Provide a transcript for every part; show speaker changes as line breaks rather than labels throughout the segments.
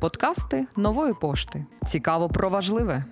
Подкасти нової пошти. Цікаво про важливе.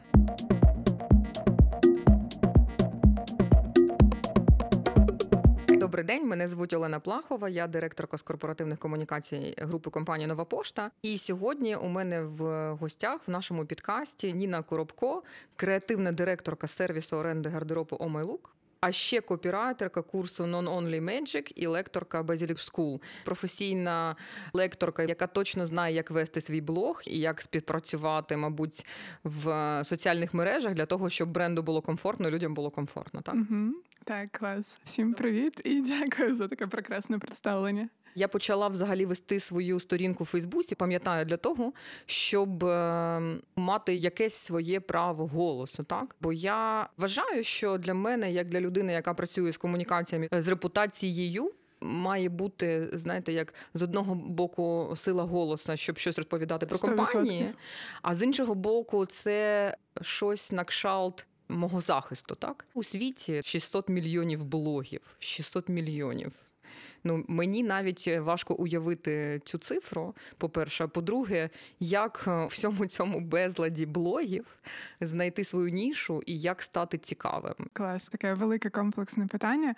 Добрий день, мене звуть Олена Плахова. Я директорка з корпоративних комунікацій групи компанії Нова Пошта. І сьогодні у мене в гостях в нашому підкасті Ніна Коробко, креативна директорка сервісу оренди гардеробу «Омайлук». А ще копірайтерка курсу Non-Only Magic і лекторка Basilic School. професійна лекторка, яка точно знає, як вести свій блог і як співпрацювати, мабуть, в соціальних мережах для того, щоб бренду було комфортно, людям було комфортно. Так,
угу. Так, клас. Всім привіт і дякую за таке прекрасне представлення.
Я почала взагалі вести свою сторінку в Фейсбуці, пам'ятаю для того, щоб е, мати якесь своє право голосу. Так, бо я вважаю, що для мене, як для людини, яка працює з комунікаціями з репутацією. Має бути, знаєте, як з одного боку сила голоса, щоб щось розповідати про 100%. компанії, а з іншого боку, це щось на кшалт мого захисту. Так у світі 600 мільйонів блогів, 600 мільйонів. Ну мені навіть важко уявити цю цифру. По-перше, по-друге, як е, в всьому цьому безладі блогів знайти свою нішу і як стати цікавим.
Клас, таке велике комплексне питання.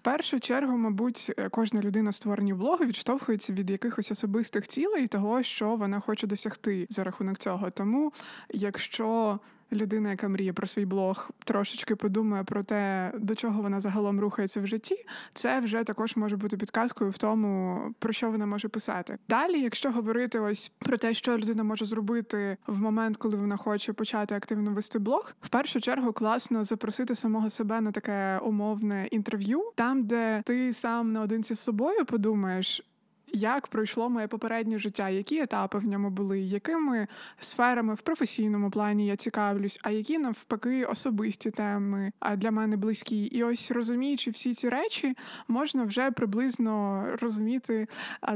В першу чергу, мабуть, кожна людина створені блогу відштовхується від якихось особистих цілей того, що вона хоче досягти за рахунок цього. Тому, якщо людина, яка мріє про свій блог, трошечки подумає про те, до чого вона загалом рухається в житті, це вже також може бути підказкою в тому, про що вона може писати. Далі, якщо говорити ось про те, що людина може зробити в момент, коли вона хоче почати активно вести блог, в першу чергу класно запросити самого себе на таке умовне інтерв'ю, там де ти сам наодинці з собою подумаєш як пройшло моє попереднє життя, які етапи в ньому були, якими сферами в професійному плані я цікавлюсь, а які навпаки особисті теми для мене близькі. І ось розуміючи всі ці речі, можна вже приблизно розуміти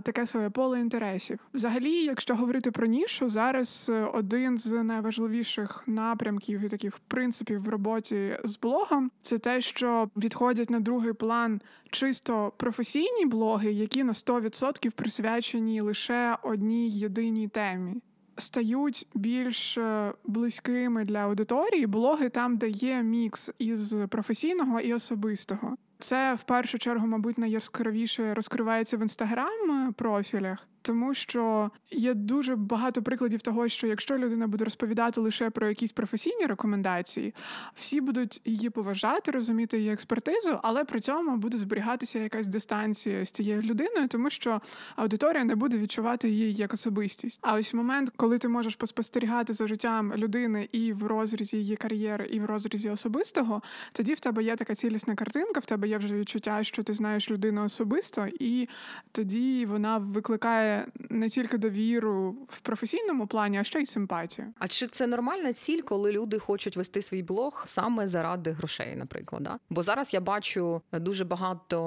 таке своє поле інтересів. Взагалі, якщо говорити про нішу, зараз один з найважливіших напрямків і таких принципів в роботі з блогом це те, що відходять на другий план чисто професійні блоги, які на 100% присвячені лише одній єдиній темі. Стають більш е, близькими для аудиторії блоги там, де є мікс із професійного і особистого. Це в першу чергу, мабуть, найяскравіше розкривається в інстаграм е, профілях, тому що є дуже багато прикладів того, що якщо людина буде розповідати лише про якісь професійні рекомендації, всі будуть її поважати, розуміти її експертизу, але при цьому буде зберігатися якась дистанція з цією людиною, тому що аудиторія не буде відчувати її як особистість. А ось момент, коли ти можеш поспостерігати за життям людини і в розрізі її кар'єри, і в розрізі особистого, тоді в тебе є така цілісна картинка, в тебе є вже відчуття, що ти знаєш людину особисто, і тоді вона викликає не тільки довіру в професійному плані, а ще й симпатію.
А чи це нормальна ціль, коли люди хочуть вести свій блог саме заради грошей, наприклад? Да? Бо зараз я бачу дуже багато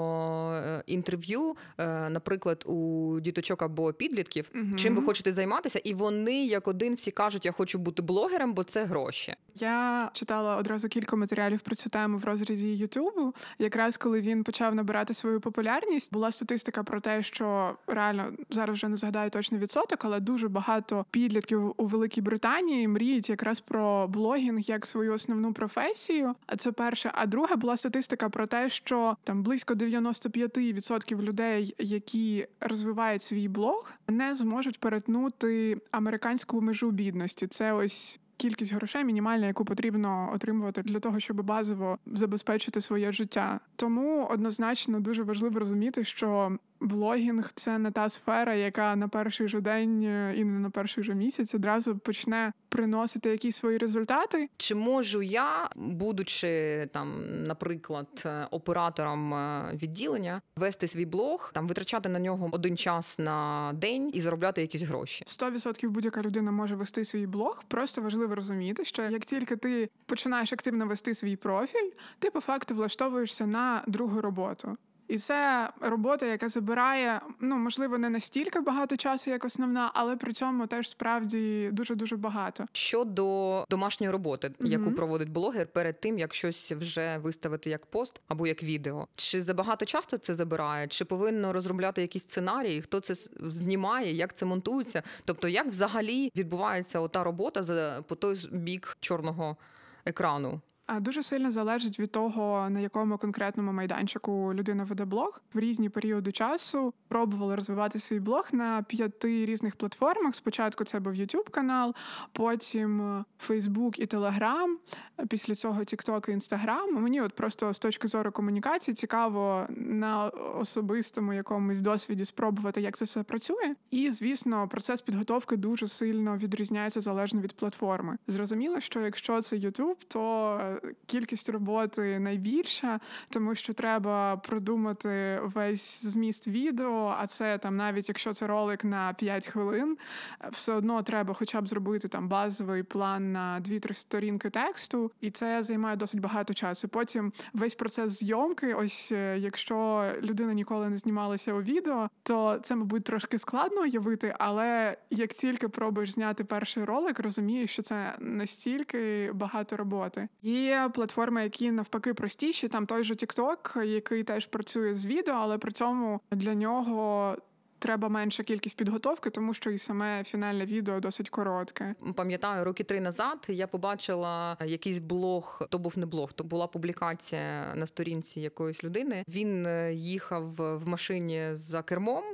е, інтерв'ю, е, наприклад, у діточок або підлітків, угу. чим ви хочете займатися, і вони як один всі кажуть, я хочу бути блогером, бо це гроші.
Я читала одразу кілька матеріалів про цю тему в розрізі Ютубу. Якраз коли він почав набирати свою популярність, була статистика про те, що реально зараз вже не згадаю точний відсоток, але дуже багато підлітків у Великій Британії мріють якраз про блогінг як свою основну професію. А це перше. А друге була статистика про те, що там близько 95% людей, які розвивають свій блог, не зможуть перетнути американську межу бідності. Це ось кількість грошей мінімальна, яку потрібно отримувати для того, щоб базово забезпечити своє життя. Тому однозначно дуже важливо розуміти, що блогінг це не та сфера, яка на перший же день е, і не на перший же місяць одразу почне приносити якісь свої результати.
Чи можу я, будучи там, наприклад, е, оператором е, відділення, вести свій блог, там витрачати на нього один час на день і заробляти якісь гроші?
100% будь-яка людина може вести свій блог. Просто важливо розуміти, що як тільки ти починаєш активно вести свій профіль, ти по факту влаштовуєшся на другу роботу. І це робота, яка забирає, ну можливо, не настільки багато часу, як основна, але при цьому теж справді дуже дуже багато.
Щодо домашньої роботи,
Мгм.
яку проводить блогер перед тим, як щось вже виставити як пост або як відео, чи забагато часу це забирає, чи повинно розробляти якісь сценарії, хто це знімає, як це монтується? Тобто, як взагалі відбувається ота робота за по той бік чорного екрану?
Дуже сильно залежить від того, на якому конкретному майданчику людина веде блог. В різні періоди часу пробували розвивати свій блог на п'яти різних платформах. Спочатку це був YouTube канал, потім е, Facebook і Telegram, е, після цього TikTok і Instagram. Мені от просто з точки зору комунікації цікаво на особистому якомусь досвіді спробувати, як це все працює. І звісно, процес підготовки дуже сильно відрізняється залежно від платформи. Зрозуміло, що якщо це YouTube, то е, кількість роботи найбільша, тому що треба продумати весь зміст відео. А це там, навіть якщо це ролик на 5 хвилин, е, все одно треба хоча б зробити там базовий план на 2-3 сторінки тексту, і це займає досить багато часу. Потім весь процес зйомки, ось е, якщо людина ніколи не знімалася у відео, то це, мабуть, трошки складно уявити, але як тільки пробуєш зняти перший ролик, розумієш, що це настільки багато роботи. Є платформи, які навпаки простіші. Там той же TikTok, який теж працює з відео, але при цьому для нього. Треба менша кількість підготовки, тому що і саме фінальне відео досить коротке.
Пам'ятаю, роки три назад я побачила якийсь блог, то був не блог, то була публікація на сторінці якоїсь людини. Він е, їхав в машині за кермом,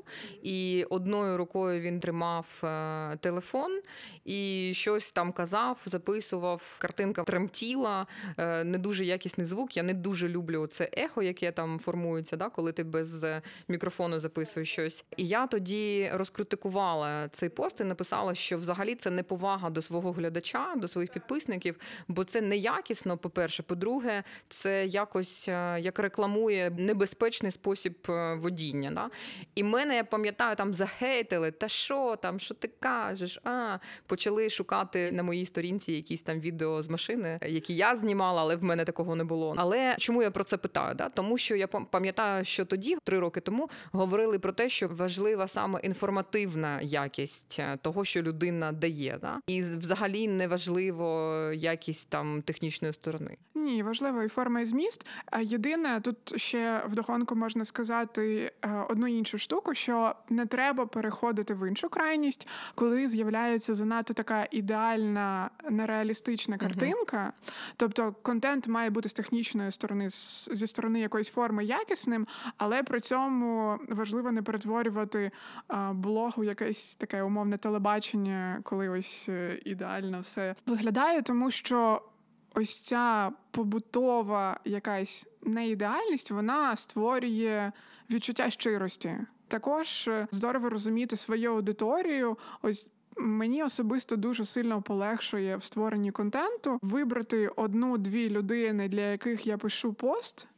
і одною рукою він тримав е, телефон і щось там казав, записував. Картинка тремтіла, е, не дуже якісний звук. Я не дуже люблю це ехо, яке там формується, да, коли ти без мікрофону записуєш щось. І я тоді розкритикувала цей пост і написала, що взагалі це неповага до свого глядача, до своїх підписників, бо це неякісно. По-перше, по-друге, це якось е, як рекламує небезпечний спосіб е, водіння. Да? І мене я пам'ятаю, там захейтили, та що там, що ти кажеш? А почали шукати на моїй сторінці якісь там відео з машини, які я знімала, але в мене такого не було. Але чому я про це питаю? Да? Тому що я пам- пам'ятаю, що тоді, три роки тому, говорили про те, що важлива саме інформативна якість е, того, що людина дає, да? і взагалі не важливо якість там технічної сторони.
Ні, важлива і форма і зміст. А єдине, тут ще вдогонку можна сказати е, одну іншу штуку, що не треба переходити в іншу крайність, коли з'являється занадто така ідеальна, нереалістична картинка. Тобто контент має бути з технічної сторони, зі сторони якоїсь форми якісним, але при цьому важливо не перетворювати е, блог у якесь таке умовне телебачення, коли ось е, ідеально все виглядає, тому що ось ця побутова якась неідеальність, вона створює відчуття щирості. Також е, здорово розуміти свою аудиторію. Ось мені особисто дуже сильно полегшує в створенні контенту вибрати одну-дві людини, для яких я пишу пост.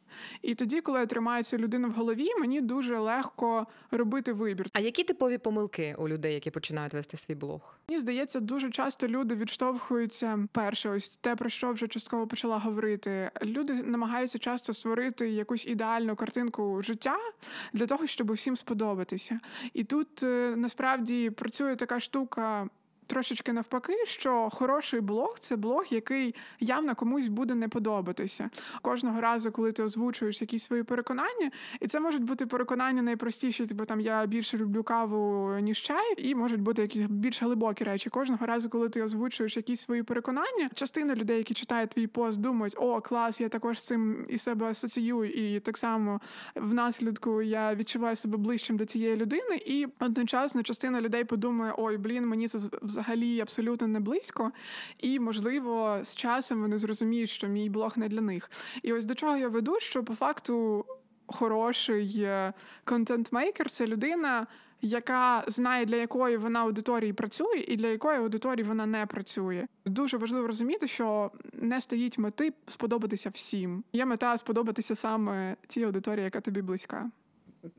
І тоді, коли я тримаю цю людину в голові, мені дуже легко робити вибір.
А які типові помилки у людей, які починають вести свій блог?
Мені здається, дуже часто люди відштовхуються перше, ось те, про що вже частково почала говорити. Люди намагаються часто створити якусь ідеальну картинку життя для того, щоб всім сподобатися. І тут е, насправді працює така штука. Трошечки навпаки, що хороший блог це блог, який явно комусь буде не подобатися. Кожного разу, коли ти озвучуєш якісь свої переконання, і це можуть бути переконання найпростіші, бо там я більше люблю каву ніж чай, і можуть бути якісь більш глибокі речі. Кожного разу, коли ти озвучуєш якісь свої переконання, частина людей, які читають твій пост, думають, о, клас, я також з цим і себе асоціюю, і так само внаслідку я відчуваю себе ближчим до цієї людини, і одночасно частина людей подумає, ой, блін, мені це взагалі абсолютно не близько, і можливо з часом вони зрозуміють, що мій блог не для них. І ось до чого я веду, що по факту хороший контент-мейкер це людина. Яка знає, для якої вона аудиторії працює, і для якої аудиторії вона не працює. Дуже важливо розуміти, що не стоїть мети сподобатися всім. Є мета сподобатися саме тій аудиторії, яка тобі близька.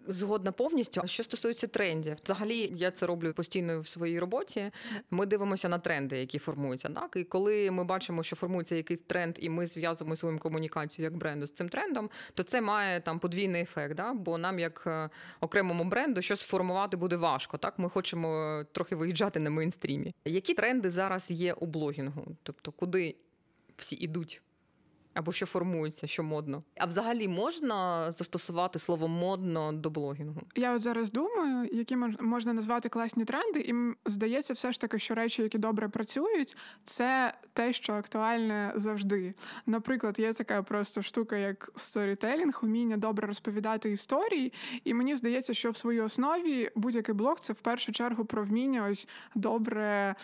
Згодна повністю. А Що стосується трендів, взагалі я це роблю постійно в своїй роботі. Ми дивимося на тренди, які формуються. Так і коли ми бачимо, що формується якийсь тренд, і ми зв'язуємо свою комунікацію як бренду з цим трендом, то це має там подвійний ефект. Да? Бо нам, як е, окремому бренду, щось сформувати буде важко. Так, ми хочемо трохи виїжджати на мейнстрімі. Які тренди зараз є у блогінгу? Тобто, куди всі ідуть? Або що формується, що модно. А взагалі можна застосувати слово модно до блогінгу?
Я от зараз думаю, які можна назвати класні тренди, і здається, все ж таки, що речі, які добре працюють, це те, що актуальне завжди. Наприклад, є така просто штука, як сторітелінг, уміння добре розповідати історії. І мені здається, що в своїй основі будь-який блог це в першу чергу про вміння ось добре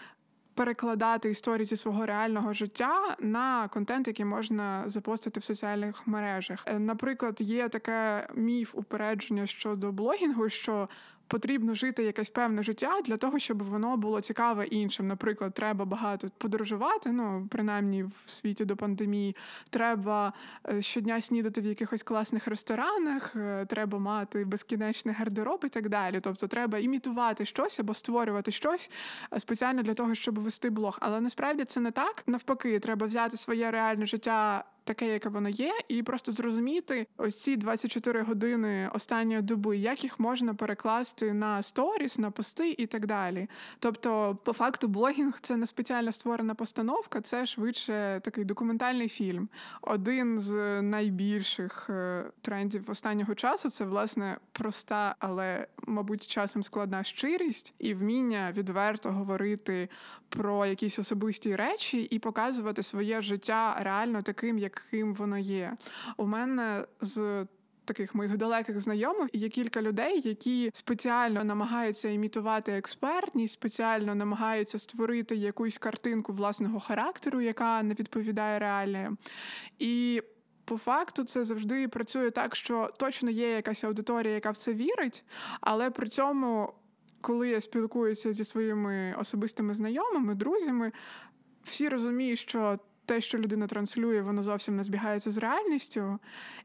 перекладати історії зі свого реального життя на контент, який можна запостити в соціальних мережах. Е, наприклад, є таке міф упередження щодо блогінгу, що потрібно жити якесь певне життя для того, щоб воно було цікаве іншим. Наприклад, треба багато подорожувати. Ну принаймні в світі до пандемії, треба е, щодня снідати в якихось класних ресторанах, е, треба мати безкінечний гардероб і так далі. Тобто, треба імітувати щось або створювати щось е, спеціально для того, щоб вести блог. Але насправді це не так. Навпаки, треба взяти своє реальне життя таке, яке воно є, і просто зрозуміти ось ці 24 години останньої доби, як їх можна перекласти на сторіс, на пости і так далі. Тобто, по факту, блогінг це не спеціально створена постановка, це швидше такий документальний фільм. Один з найбільших е, трендів останнього часу це власне проста, але мабуть часом складна щирість і вміння відверто говорити про якісь особисті речі і показувати своє життя реально таким, яким воно є. У мене з Таких моїх далеких знайомих є кілька людей, які спеціально намагаються імітувати експертність, спеціально намагаються створити якусь картинку власного характеру, яка не відповідає реаліям. І по факту це завжди працює так, що точно є якась аудиторія, яка в це вірить, але при цьому коли я спілкуюся зі своїми особистими знайомими, друзями, всі розуміють, що те, що людина транслює, воно зовсім не збігається з реальністю.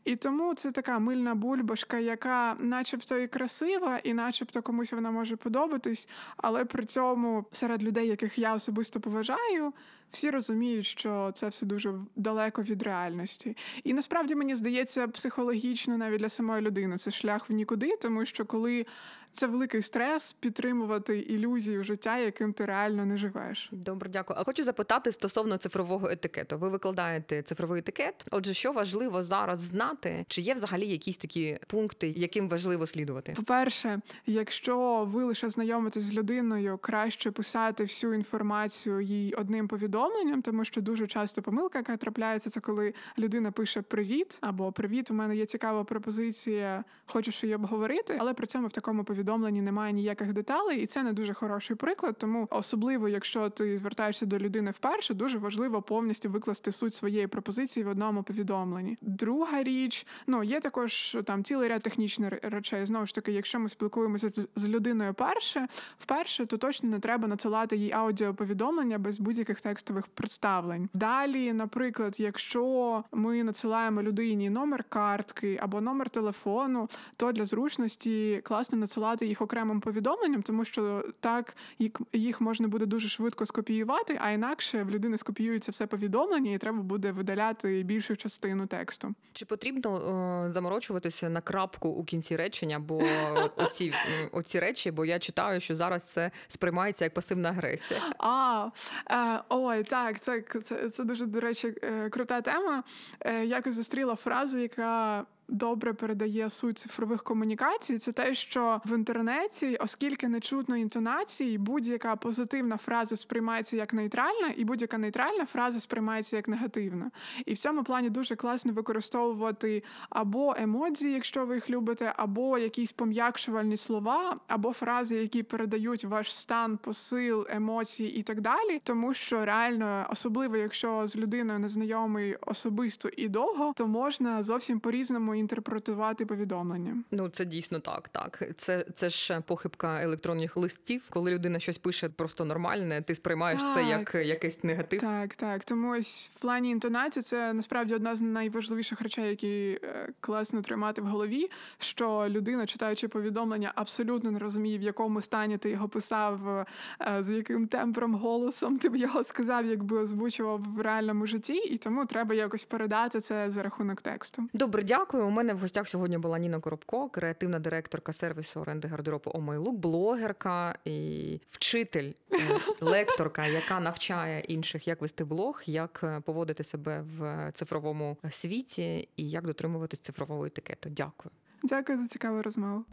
І тому це така мильна бульбашка, яка, начебто, і красива, і начебто комусь вона може подобатись, але при цьому серед людей, яких я особисто поважаю, всі розуміють, що це все дуже далеко від реальності. І насправді мені здається, психологічно навіть для самої людини це шлях в нікуди, тому що коли це великий стрес підтримувати ілюзію життя, яким ти реально не живеш.
Добре, дякую. А хочу запитати стосовно цифрового етикету. Ви викладаєте цифровий етикет. Отже, що важливо зараз знати, чи є взагалі якісь такі пункти, яким важливо слідувати?
По-перше, якщо ви лише знайомитесь з людиною, краще писати всю інформацію їй одним повідомленням, тому що дуже часто помилка, яка трапляється, це коли людина пише Привіт або Привіт, у мене є цікава пропозиція, хочеш її обговорити, але при цьому в такому повідомленні повідомленні немає ніяких деталей, і це не дуже хороший приклад. Тому особливо, якщо ти звертаєшся до людини вперше, дуже важливо повністю викласти суть своєї пропозиції в одному повідомленні. Друга річ, ну є також там цілий ряд технічних речей. Знову ж таки, якщо ми спілкуємося з людиною перше, вперше, то точно не треба надсилати їй аудіоповідомлення без будь-яких текстових представлень. Далі, наприклад, якщо ми надсилаємо людині номер картки або номер телефону, то для зручності класно надсилати надсилати їх окремим повідомленням, тому що так їх можна буде дуже швидко скопіювати, а інакше в людини скопіюється все повідомлення, і треба буде видаляти більшу частину тексту.
Чи потрібно о, заморочуватися на крапку у кінці речення? Бо оці оці речі, бо я читаю, що зараз це сприймається як пасивна агресія.
А е, ой, так, це це, це дуже до речі, е, крута тема. Е, якось зустріла фразу, яка добре передає суть цифрових комунікацій, це те, що в інтернеті, оскільки не чутно інтонації, будь-яка позитивна фраза сприймається як нейтральна, і будь-яка нейтральна фраза сприймається як негативна. І в цьому плані дуже класно використовувати або емодзі, якщо ви їх любите, або якісь пом'якшувальні слова, або фрази, які передають ваш стан, посил, емоції і так далі. Тому що реально, особливо якщо з людиною незнайомий особисто і довго, то можна зовсім по різному інтерпретувати повідомлення.
Ну це дійсно так. Так, це це ж похибка електронних листів. Коли людина щось пише просто нормальне, ти сприймаєш
Так.
це як якийсь негатив.
Так, так. Тому ось в плані інтонації це насправді одна з найважливіших речей, які е, класно тримати в голові. Що людина, читаючи повідомлення, абсолютно не розуміє, в якому стані ти його писав, е, з яким тембром голосом ти б його сказав, якби озвучував в реальному житті, і тому треба якось передати це за рахунок тексту.
Добре, дякую. У мене в гостях сьогодні була Ніна Коробко, креативна директорка сервісу оренди гардеробу «Омайлук», блогерка і вчитель, лекторка, яка навчає інших, як вести блог, як е, поводити себе в цифровому світі і як дотримуватись цифрового етикету. Дякую.
Дякую за цікаву розмову.